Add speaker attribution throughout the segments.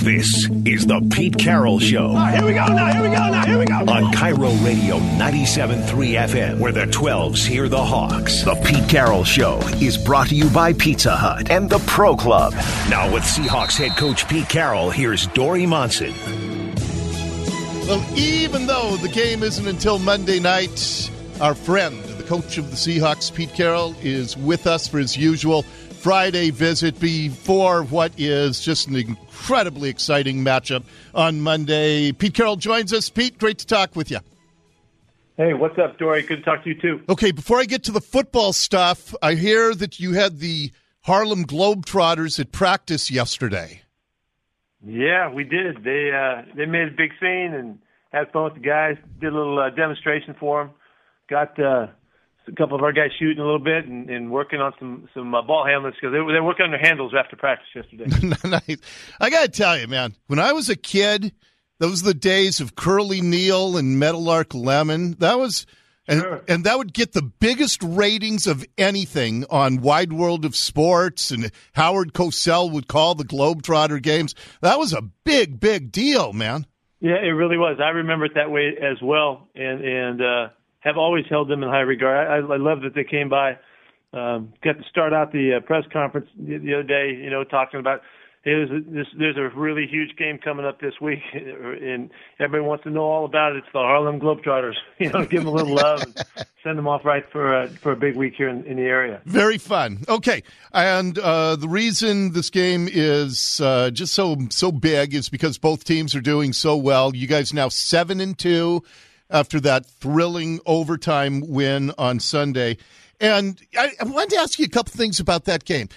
Speaker 1: This is the Pete Carroll Show.
Speaker 2: Right, here we go now, here we go now, here we go.
Speaker 1: On KIRO Radio 97.3 FM, where the 12s hear the Hawks. The Pete Carroll Show is brought to you by Pizza Hut and the Pro Club. Now, with Seahawks head coach Pete Carroll, here's Dori Monson.
Speaker 3: Well, even though the game isn't until Monday night, our friend, the coach of the Seahawks, Pete Carroll, is with us for his usual Friday visit before what is just an incredibly exciting matchup on Monday. Pete Carroll joins us. Pete, great to talk with you.
Speaker 4: Hey, what's up, Dori? Good to talk to you too.
Speaker 3: Okay, before I get to the football stuff, I hear that you had the Harlem Globetrotters at practice yesterday.
Speaker 4: Yeah, we did. They uh, they made a big scene and had fun with the guys. Did a little uh, demonstration for them. Got uh, a couple of our guys shooting a little bit and, and working on some some uh, ball handlers because they were they were working on their handles after practice yesterday.
Speaker 3: nice. I got to tell you, man, when I was a kid, those were the days of Curly Neal and Meadowlark Lemon. That was. And,
Speaker 4: Sure.
Speaker 3: and that would get the biggest ratings of anything on Wide World of Sports, and Howard Cosell would call the Globetrotter games. That was a big, big deal, man.
Speaker 4: Yeah, it really was. I remember it that way as well, and and uh, have always held them in high regard. I, I love that they came by. Um, got to start out the uh, press conference the, the other day, you know, talking about hey, there's a, this, there's a really huge game coming up this week, and everybody wants to know all about it. It's the Harlem Globetrotters. You know, give them a little love, and send them off right for uh, for a big week here in, in the area.
Speaker 3: Very fun. Okay, and uh, the reason this game is uh, just so so big is because both teams are doing so well. You guys now seven and two after that thrilling overtime win on Sunday, and I, I wanted to ask you a couple things about that game.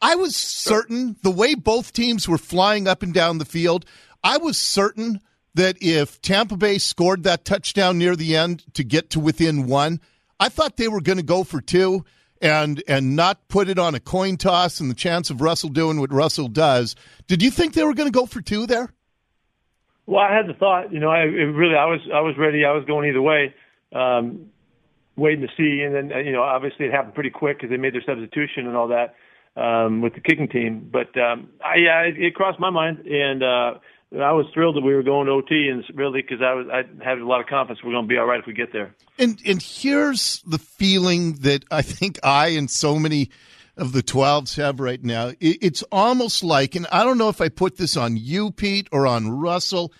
Speaker 3: I was certain the way both teams were flying up and down the field. I was certain that if Tampa Bay scored that touchdown near the end to get to within one, I thought they were going to go for two and and not put it on a coin toss and the chance of Russell doing what Russell does. Did you think they were going to go for two there?
Speaker 4: Well, I had the thought, you know, I really, I was, I was ready. I was going either way, um, waiting to see. And then, you know, obviously it happened pretty quick because they made their substitution and all that um, with the kicking team. But um, I, yeah, it, it crossed my mind, and uh, I was thrilled that we were going to OT, and really because I was, I had a lot of confidence we're going to be all right if we get there.
Speaker 3: And and here's the feeling that I think I and so many of the 12s have right now. It's almost like, and I don't know if I put this on you, Pete, or on Russell,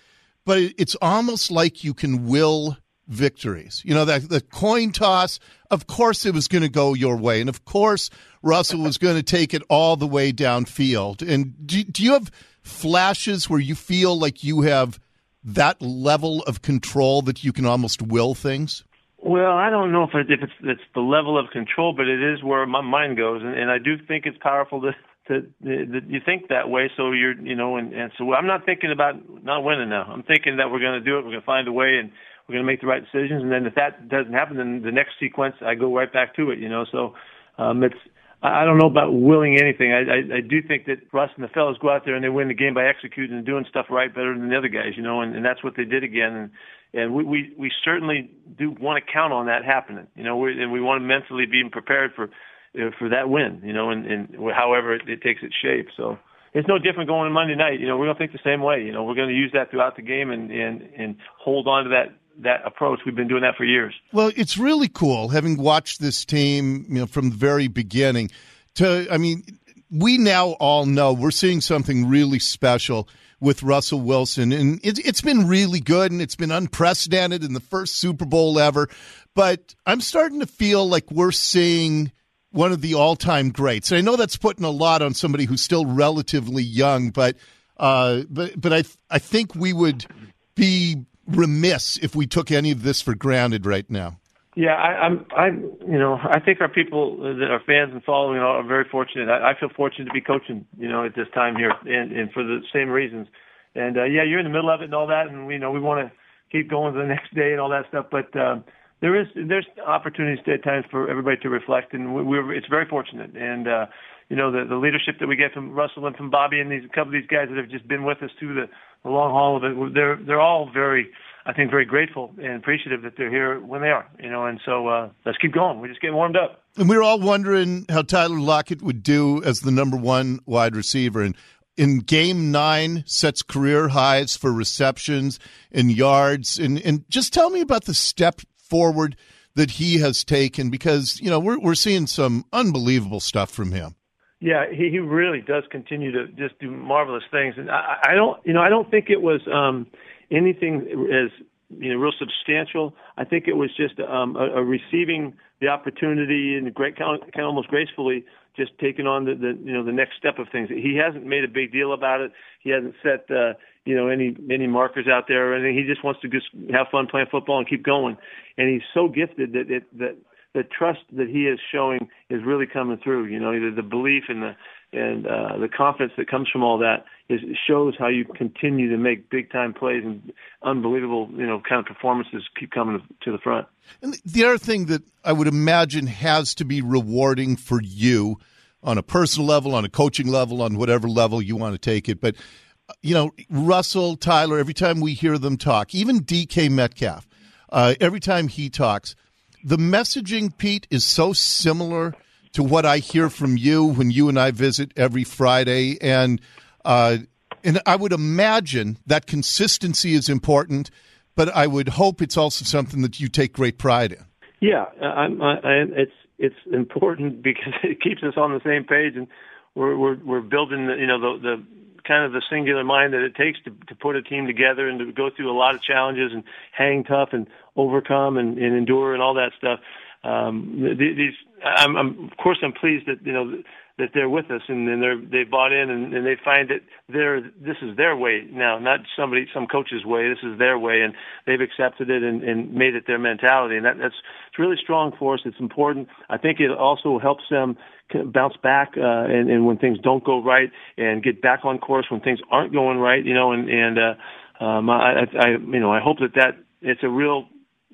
Speaker 3: but it's almost like you can will victories. You know, that the coin toss, of course it was going to go your way. And of course Russell was going to take it all the way downfield. And do, do you have flashes where you feel like you have that level of control that you can almost will things?
Speaker 4: Well, I don't know if, it, if it's it's the level of control, but it is where my mind goes, and, and I do think it's powerful to to that you think that way. So you're you know, and and so I'm not thinking about not winning now. I'm thinking that we're going to do it. We're going to find a way, and we're going to make the right decisions. And then if that doesn't happen, then the next sequence I go right back to it. You know, so um, it's I I don't know about willing anything. I, I I do think that Russ and the fellas go out there and they win the game by executing and doing stuff right better than the other guys. You know, and, and that's what they did again. And and we, we, we certainly do want to count on that happening, you know, we, and we want to mentally be prepared for, uh, for that win, you know, and, and however it, it takes its shape. So it's no different going to Monday night. You know, we're going to think the same way. You know, we're going to use that throughout the game and, and, and hold on to that, that approach. We've been doing that for years.
Speaker 3: Well, it's really cool having watched this team, you know, from the very beginning. To, I mean, we now all know we're seeing something really special with Russell Wilson, and it, it's been really good, and it's been unprecedented in the first Super Bowl ever. But I'm starting to feel like we're seeing one of the all-time greats. And I know that's putting a lot on somebody who's still relatively young, but uh, but but I I think we would be remiss if we took any of this for granted right now.
Speaker 4: Yeah, I, I'm. I, you know, I think our people that are fans and following are very fortunate. I, I feel fortunate to be coaching, you know, at this time here, and, and for the same reasons. And uh, yeah, you're in the middle of it and all that, and you know, we want to keep going to the next day and all that stuff. But um, there is there's opportunities at times for everybody to reflect, and we, we're it's very fortunate. And uh, you know, the the leadership that we get from Russell and from Bobby and these a couple of these guys that have just been with us through the, the long haul of it, they're they're all very I think very grateful and appreciative that they're here when they are, you know, and so uh, let's keep going. We're just getting warmed up.
Speaker 3: And we were all wondering how Tyler Lockett would do as the number one wide receiver. And in game nine sets career highs for receptions and yards. And, and just tell me about the step forward that he has taken because, you know, we're, we're seeing some unbelievable stuff from him.
Speaker 4: Yeah, he, he really does continue to just do marvelous things. And I, I don't, you know, I don't think it was um, anything as, you know, real substantial. I think it was just um, a, a receiving the opportunity and great, kind of almost gracefully just taking on the, the you know the next step of things. He hasn't made a big deal about it. He hasn't set uh, you know any any markers out there or anything. He just wants to just have fun playing football and keep going. And he's so gifted that it, that the trust that he is showing is really coming through. You know, the, the belief and the and uh, the confidence that comes from all that is shows how you continue to make big time plays and unbelievable you know kind of performances keep coming to the front.
Speaker 3: And the other thing that I would imagine has to be rewarding for you on a personal level, on a coaching level, on whatever level you want to take it, but you know Russell Tyler. Every time we hear them talk, even DK Metcalf, uh, every time he talks the messaging, Pete, is so similar to what I hear from you when you and I visit every Friday, and uh, and I would imagine that consistency is important, but I would hope it's also something that you take great pride in.
Speaker 4: Yeah, I'm, I, it's it's important because it keeps us on the same page, and we're we're, we're building the, you know the the kind of the singular mind that it takes to to put a team together and to go through a lot of challenges and hang tough and overcome and, and endure and all that stuff. Um, these, I'm, I'm, of course, I'm pleased that you know that they're with us and, and they're they bought in and, and they find that they're this is their way now, not somebody some coach's way. This is their way, and they've accepted it and, and made it their mentality, and that, that's it's really strong for us. It's important. I think it also helps them bounce back uh, and, and when things don't go right, and get back on course when things aren't going right. You know, and and uh, um, I, I you know I hope that that it's a real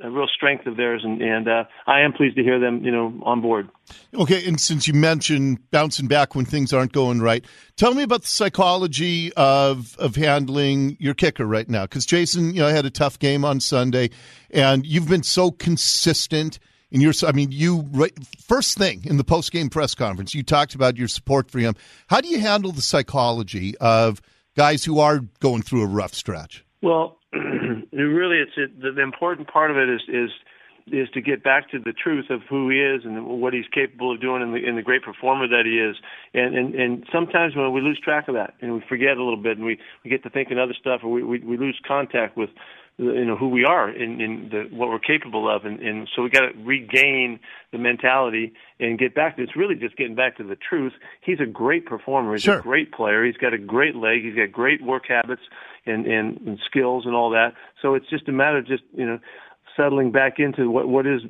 Speaker 4: a real strength of theirs, and, and uh, I am pleased to hear them, you know, on board.
Speaker 3: Okay, and since you mentioned bouncing back when things aren't going right, tell me about the psychology of of handling your kicker right now. Because Jason, you know, had a tough game on Sunday, and you've been so consistent in your. I mean, you right, first thing in the post game press conference, you talked about your support for him. How do you handle the psychology of guys who are going through a rough stretch?
Speaker 4: Well, really, it's it, the, the important part of it is is is to get back to the truth of who he is and what he's capable of doing and the, and the great performer that he is. And, and and sometimes when we lose track of that and we forget a little bit and we, we get to thinking other stuff or we, we, we lose contact with you know who we are in, in the, what we're capable of, and, and so we got to regain the mentality and get back to. It's really just getting back to the truth. He's a great performer. He's
Speaker 3: sure.
Speaker 4: a great player. He's got a great leg. He's got great work habits and, and and skills and all that. So it's just a matter of just you know settling back into what what is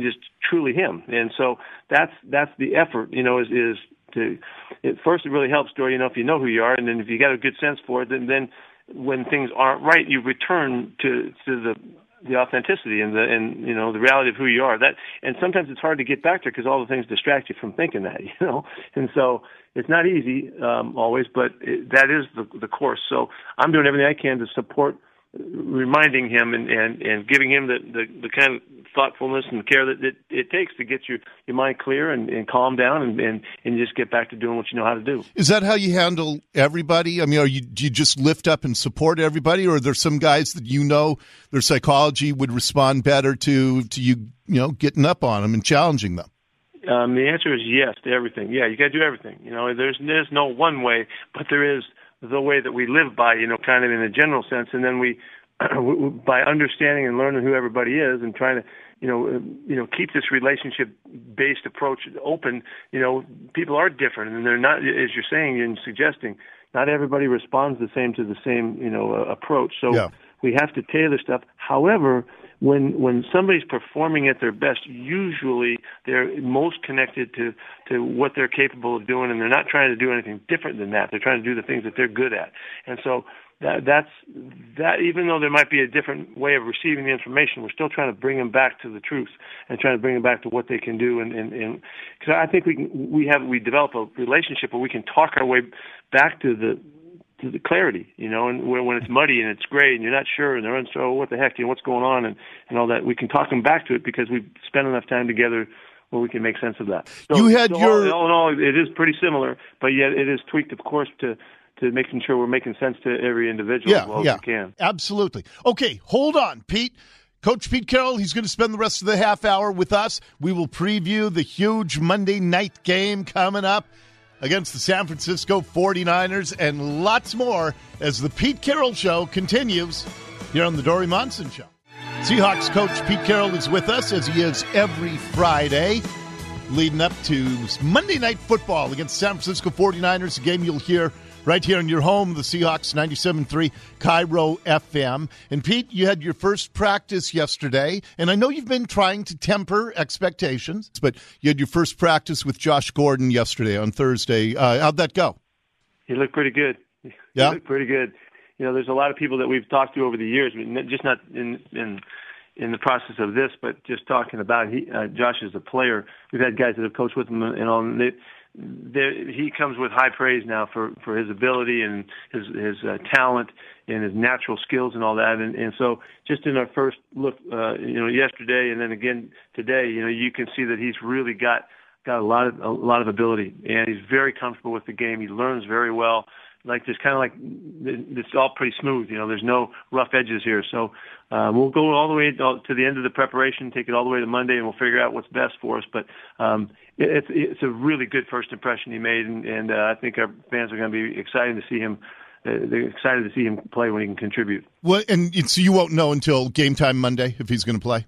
Speaker 4: just truly him. And so that's that's the effort. You know, is is to it, first it really helps, Dori. You know, if you know who you are, and then if you got a good sense for it, then then when things aren't right, you return to to the the authenticity and the and you know the reality of who you are. That and sometimes it's hard to get back there because all the things distract you from thinking that you know. And so it's not easy um, always, but it, that is the the course. So I'm doing everything I can to support reminding him and, and, and giving him the, the, the kind of thoughtfulness and care that it, it takes to get your, your mind clear and, and calm down and, and, and just get back to doing what you know how to do.
Speaker 3: Is that how you handle everybody? I mean, are you, do you just lift up and support everybody, or are there some guys that you know their psychology would respond better to, to you, you know, getting up on them and challenging them?
Speaker 4: Um, the answer is yes to everything. Yeah, you got to do everything. You know, there's there's no one way, but there is – the way that we live by, you know, kind of in a general sense, and then we, by understanding and learning who everybody is and trying to, you know, uh, you know, keep this relationship-based approach open. You know, people are different, and they're not, as you're saying and suggesting, not everybody responds the same to the same, you know, uh, approach. So
Speaker 3: yeah.
Speaker 4: we have to tailor stuff. However, when when somebody's performing at their best, usually they're most connected to to what they're capable of doing, and they're not trying to do anything different than that. They're trying to do the things that they're good at, and so that that's that. Even though there might be a different way of receiving the information, we're still trying to bring them back to the truth and trying to bring them back to what they can do. And and and because I think we can, we have we develop a relationship where we can talk our way back to the to the clarity, you know, and when when it's muddy and it's gray and you're not sure and they're unsure, oh, what the heck, you know, what's going on and, and all that, we can talk them back to it because we've spent enough time together where we can make sense of that.
Speaker 3: So, you had
Speaker 4: so
Speaker 3: your
Speaker 4: all, all in all, it is pretty similar, but yet it is tweaked, of course, to to making sure we're making sense to every individual
Speaker 3: yeah,
Speaker 4: as well
Speaker 3: yeah,
Speaker 4: as we can.
Speaker 3: Absolutely. Okay, hold on, Pete. Coach Pete Carroll, he's going to spend the rest of the half hour with us. We will preview the huge Monday night game coming up against the San Francisco 49ers and lots more as the Pete Carroll Show continues here on the Dori Monson Show. Seahawks coach Pete Carroll is with us as he is every Friday leading up to Monday Night Football against San Francisco 49ers, a game you'll hear right here in your home, the Seahawks 97.3 KIRO FM. And Pete, you had your first practice yesterday, and I know you've been trying to temper expectations, but you had your first practice with Josh Gordon yesterday on Thursday. Uh, how'd that go?
Speaker 4: He looked pretty good.
Speaker 3: Yeah,
Speaker 4: he looked pretty good. You know, there's a lot of people that we've talked to over the years, just not in in in the process of this, but just talking about he uh, Josh as a player. We've had guys that have coached with him and all. And they, there, he comes with high praise now for for his ability and his his uh, talent and his natural skills and all that. And and so just in our first look, uh, you know, yesterday and then again today, you know, you can see that he's really got got a lot of a lot of ability and he's very comfortable with the game. He learns very well like just kind of like it's all pretty smooth. You know, there's no rough edges here. So uh, we'll go all the way to the end of the preparation, take it all the way to Monday, and we'll figure out what's best for us. But um, it's it's a really good first impression he made, and, and uh, I think our fans are going to be excited to see him. Uh, they're excited to see him play when he can contribute.
Speaker 3: Well, and so you won't know until game time Monday if he's going to play.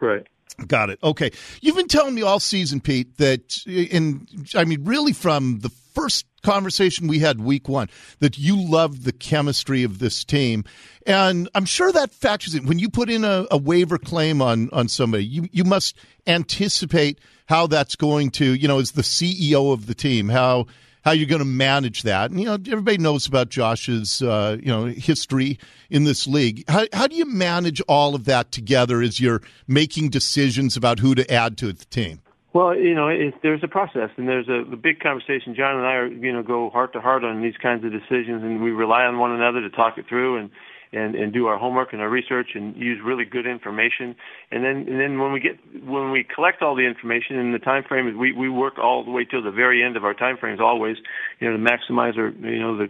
Speaker 4: Right.
Speaker 3: Got it. Okay. You've been telling me all season, Pete, that, and I mean, really from the first conversation we had week one, that you love the chemistry of this team. And I'm sure that factors in. When you put in a, a waiver claim on, on somebody, you, you must anticipate how that's going to, you know, as the CEO of the team, how how you're going to manage that. And, you know, everybody knows about Josh's, uh, you know, history in this league. How, how do you manage all of that together as you're making decisions about who to add to the team?
Speaker 4: Well, you know, it, there's a process, and there's a, a big conversation. John and I are, you know, go heart to heart on these kinds of decisions, and we rely on one another to talk it through. And and and do our homework and our research and use really good information and then and then when we get when we collect all the information in the time frame is we we work all the way till the very end of our time frames always you know to maximize our you know the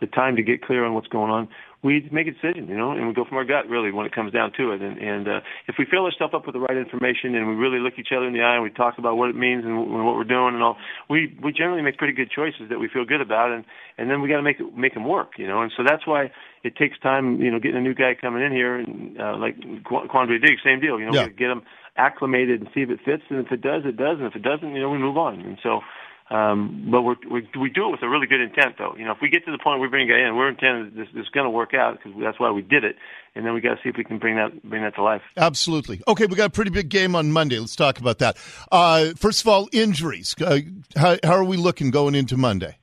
Speaker 4: the time to get clear on what's going on we make a decision, you know, and we go from our gut really when it comes down to it. And, and uh, if we fill ourselves up with the right information and we really look each other in the eye and we talk about what it means and, and what we're doing and all, we we generally make pretty good choices that we feel good about. And and then we got to make make them work, you know. And so that's why it takes time, you know, getting a new guy coming in here and uh, like Quandre Diggs, same deal, you know,
Speaker 3: yeah.
Speaker 4: get him acclimated and see if it fits, and if it does, it does, and if it doesn't, you know, we move on. And so um, but we're, we we do it with a really good intent, though. You know, if we get to the point where we bring a guy in, we're intended this, this is going to work out because that's why we did it, and then we got to see if we can bring that bring that to life.
Speaker 3: Absolutely. Okay, we got a pretty big game on Monday. Let's talk about that. Uh, first of all, injuries. Uh, how, how are we looking going into Monday?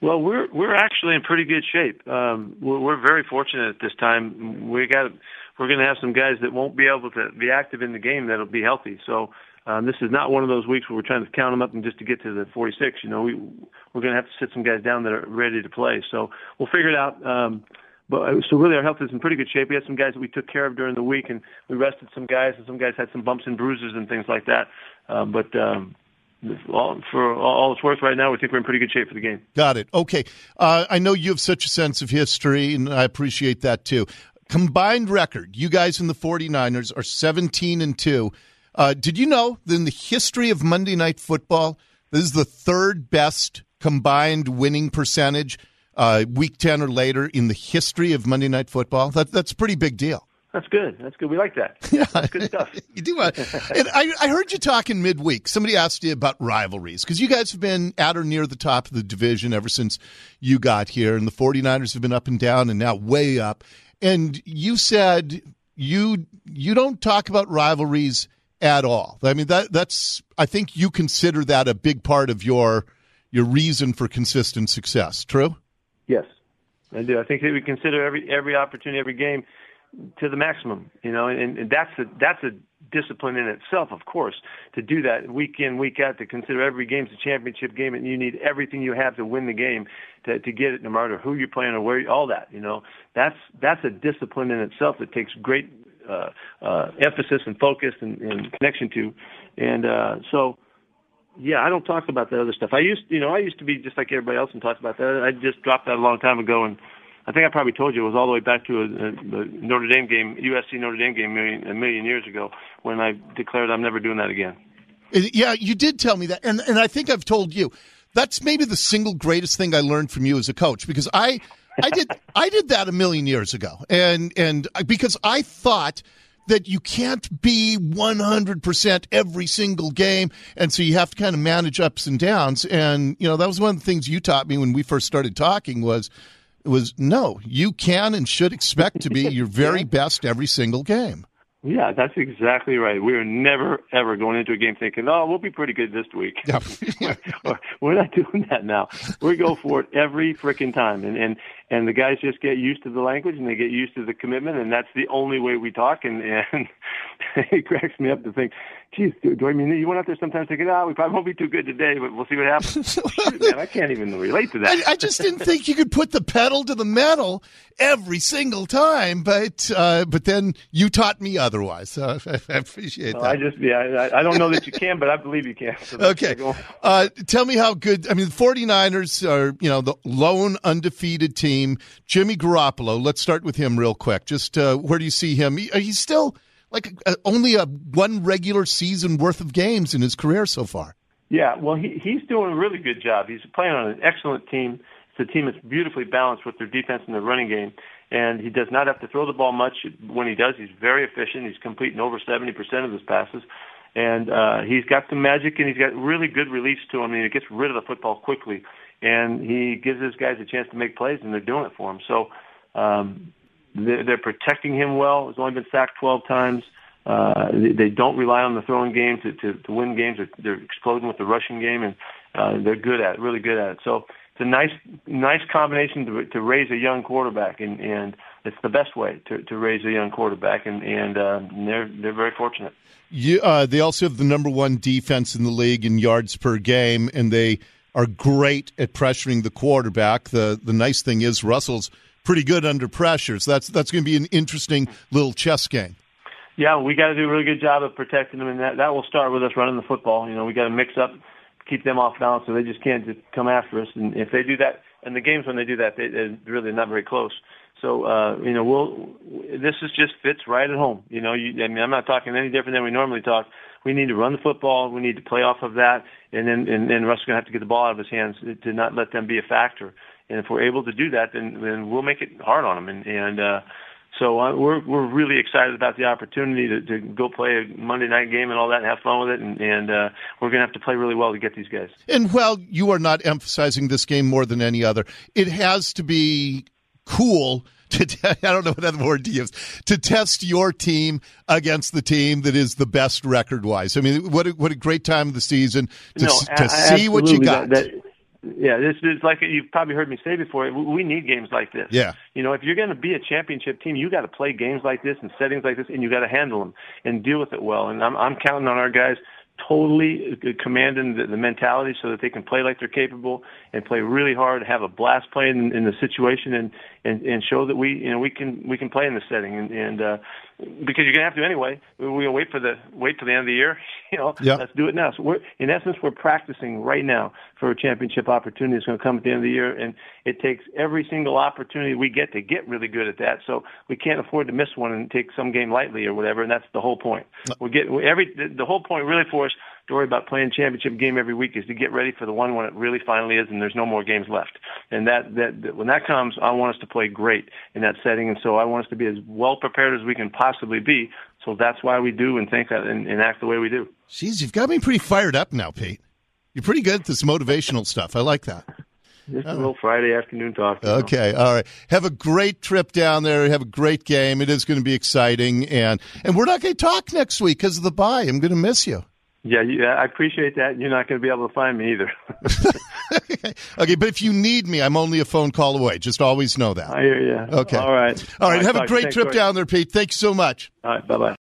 Speaker 4: Well, we're we're actually in pretty good shape. Um, we're, we're very fortunate at this time. We got we're going to have some guys that won't be able to be active in the game that'll be healthy. So um, this is not one of those weeks where we're trying to count them up and just to get to the 46. You know, we we're going to have to sit some guys down that are ready to play. So we'll figure it out. Um, but uh, so really, our health is in pretty good shape. We had some guys that we took care of during the week, and we rested some guys, and some guys had some bumps and bruises and things like that. Um, but um, all, for all it's worth right now, we think we're in pretty good shape for the game.
Speaker 3: Got it. Okay. Uh, I know you have such a sense of history, and I appreciate that too. Combined record, you guys in the 49ers are 17 and 2. Uh, did you know that in the history of Monday Night Football, this is the third best combined winning percentage uh, week 10 or later in the history of Monday Night Football? That, that's a pretty big deal.
Speaker 4: That's good. That's good. We like that.
Speaker 3: Yeah,
Speaker 4: That's good stuff.
Speaker 3: you do. Uh, I, I heard you talking midweek. Somebody asked you about rivalries because you guys have been at or near the top of the division ever since you got here, and the 49ers have been up and down and now way up. And you said you you don't talk about rivalries at all. I mean that that's I think you consider that a big part of your your reason for consistent success. True?
Speaker 4: Yes, I do. I think that we consider every every opportunity, every game to the maximum. You know, and, and that's a that's a discipline in itself, of course, to do that week in week out to consider every game's a championship game, and you need everything you have to win the game to to get it, no matter who you're playing or where. All that, you know, that's that's a discipline in itself that takes great Uh, uh, emphasis and focus and, and connection to. And uh, so Yeah, I don't talk about the other stuff. I used, you know, I used to be just like everybody else and talk about that. I just dropped that a long time ago, and I think I probably told you it was all the way back to a, a, a Notre Dame game, USC Notre Dame game, a million, a million years ago when I declared I'm never doing that again.
Speaker 3: Yeah, you did tell me that, and and I think I've told you that's maybe the single greatest thing I learned from you as a coach because I I did I did that a million years ago, and and because I thought that you can't be 100% every single game. And so you have to kind of manage ups and downs. And, you know, that was one of the things you taught me when we first started talking was, was no, you can and should expect to be your very best every single game.
Speaker 4: Yeah, that's exactly right. We are never ever going into a game thinking, "Oh, we'll be pretty good this week." Yeah. we're not doing that now. We go for it every freaking time, and and and the guys just get used to the language and they get used to the commitment, and that's the only way we talk. And and it cracks me up to think, geez, do, do I mean you went out there sometimes thinking, oh, we probably won't be too good today, but we'll see what happens. Shoot, man, I can't even relate to that.
Speaker 3: I, I, just didn't think you could put the pedal to the metal every single time, but uh, but then you taught me otherwise. So I, I appreciate
Speaker 4: well,
Speaker 3: that.
Speaker 4: I just yeah, I, I, don't know that you can, but I believe you can. So
Speaker 3: okay, uh, tell me how good. I mean, the 49ers are you know the lone undefeated team. Jimmy Garoppolo. Let's start with him real quick. Just uh, where do you see him? He, he's still like a, only a one regular season worth of games in his career so far.
Speaker 4: Yeah, well, he he's doing a really good job. He's playing on an excellent team. It's a team that's beautifully balanced with their defense and their running game, and he does not have to throw the ball much. When he does, he's very efficient. He's completing over 70% of his passes, and uh, he's got some magic, and he's got really good release to him. I mean, he gets rid of the football quickly, and he gives his guys a chance to make plays, and they're doing it for him. So um, they're, they're protecting him well. He's only been sacked 12 times. Uh, they, they don't rely on the throwing game to, to, to win games. They're, they're exploding with the rushing game, and uh, they're good at it, really good at it. So it's a nice, nice combination to, to raise a young quarterback, and, and it's the best way to, to raise a young quarterback, and, and uh, they're they're very fortunate.
Speaker 3: You, uh, they also have the number one defense in the league in yards per game, and they are great at pressuring the quarterback. The the nice thing is Russell's pretty good under pressure, so that's that's going to be an interesting little chess game.
Speaker 4: Yeah, we got to do a really good job of protecting them, and that that will start with us running the football. You know, we got to mix up, keep them off balance, so they just can't just come after us. And if they do that, and the games when they do that, they, they're really not very close. So uh, you know, we'll this is just fits right at home. You know, you, I mean, I'm not talking any different than we normally talk. We need to run the football. We need to play off of that, and then and then Russ is going to have to get the ball out of his hands to not let them be a factor. And if we're able to do that, then then we'll make it hard on them. And and uh, so uh, we're we're really excited about the opportunity to, to go play a Monday night game and all that, and have fun with it. And, and uh, we're going to have to play really well to get these guys.
Speaker 3: And while you are not emphasizing this game more than any other, it has to be cool to I don't know what other word to use to test your team against the team that is the best record wise. I mean, what a, what a great time of the season to,
Speaker 4: no,
Speaker 3: to see what you got.
Speaker 4: That, that, yeah, this is like you've probably heard me say before. We need games like this.
Speaker 3: Yeah.
Speaker 4: You know, if you're going to be a championship team, you got to play games like this and settings like this, and you got to handle them and deal with it well. And I'm I'm counting on our guys totally commanding the, the mentality so that they can play like they're capable and play really hard, have a blast playing in, in the situation, and, and and show that we you know we can we can play in the setting. And and uh, because you're gonna have to anyway. We're gonna wait for the wait till the end of the year. You know,
Speaker 3: yep.
Speaker 4: let's do it now. So we're in essence we're practicing right now for a championship opportunity that's going to come at the end of the year, and it takes every single opportunity we get to get really good at that. So we can't afford to miss one and take some game lightly or whatever. And that's the whole point. Uh. We get every the whole point really for us to worry about playing championship game every week is to get ready for the one when it really finally is and there's no more games left. And that, that, that when that comes, I want us to play great in that setting. And so I want us to be as well prepared as we can possibly be. So that's why we do and think and, and act the way we do.
Speaker 3: Jeez, you've got me pretty fired up now, Pete. You're pretty good at this motivational stuff. I like that.
Speaker 4: Just a uh, little Friday afternoon talk.
Speaker 3: Okay,
Speaker 4: know.
Speaker 3: all right. Have a great trip down there. Have a great game. It is going to be exciting, and and we're not going to talk next week because of the bye. I'm going to miss you.
Speaker 4: Yeah, yeah, I appreciate that. You're not going to be able to find me either.
Speaker 3: okay, but if you need me, I'm only a phone call away. Just always know that.
Speaker 4: I hear you.
Speaker 3: Okay.
Speaker 4: All right.
Speaker 3: All right. All right have a great trip down there, Pete. Thanks so much.
Speaker 4: All right. Bye bye.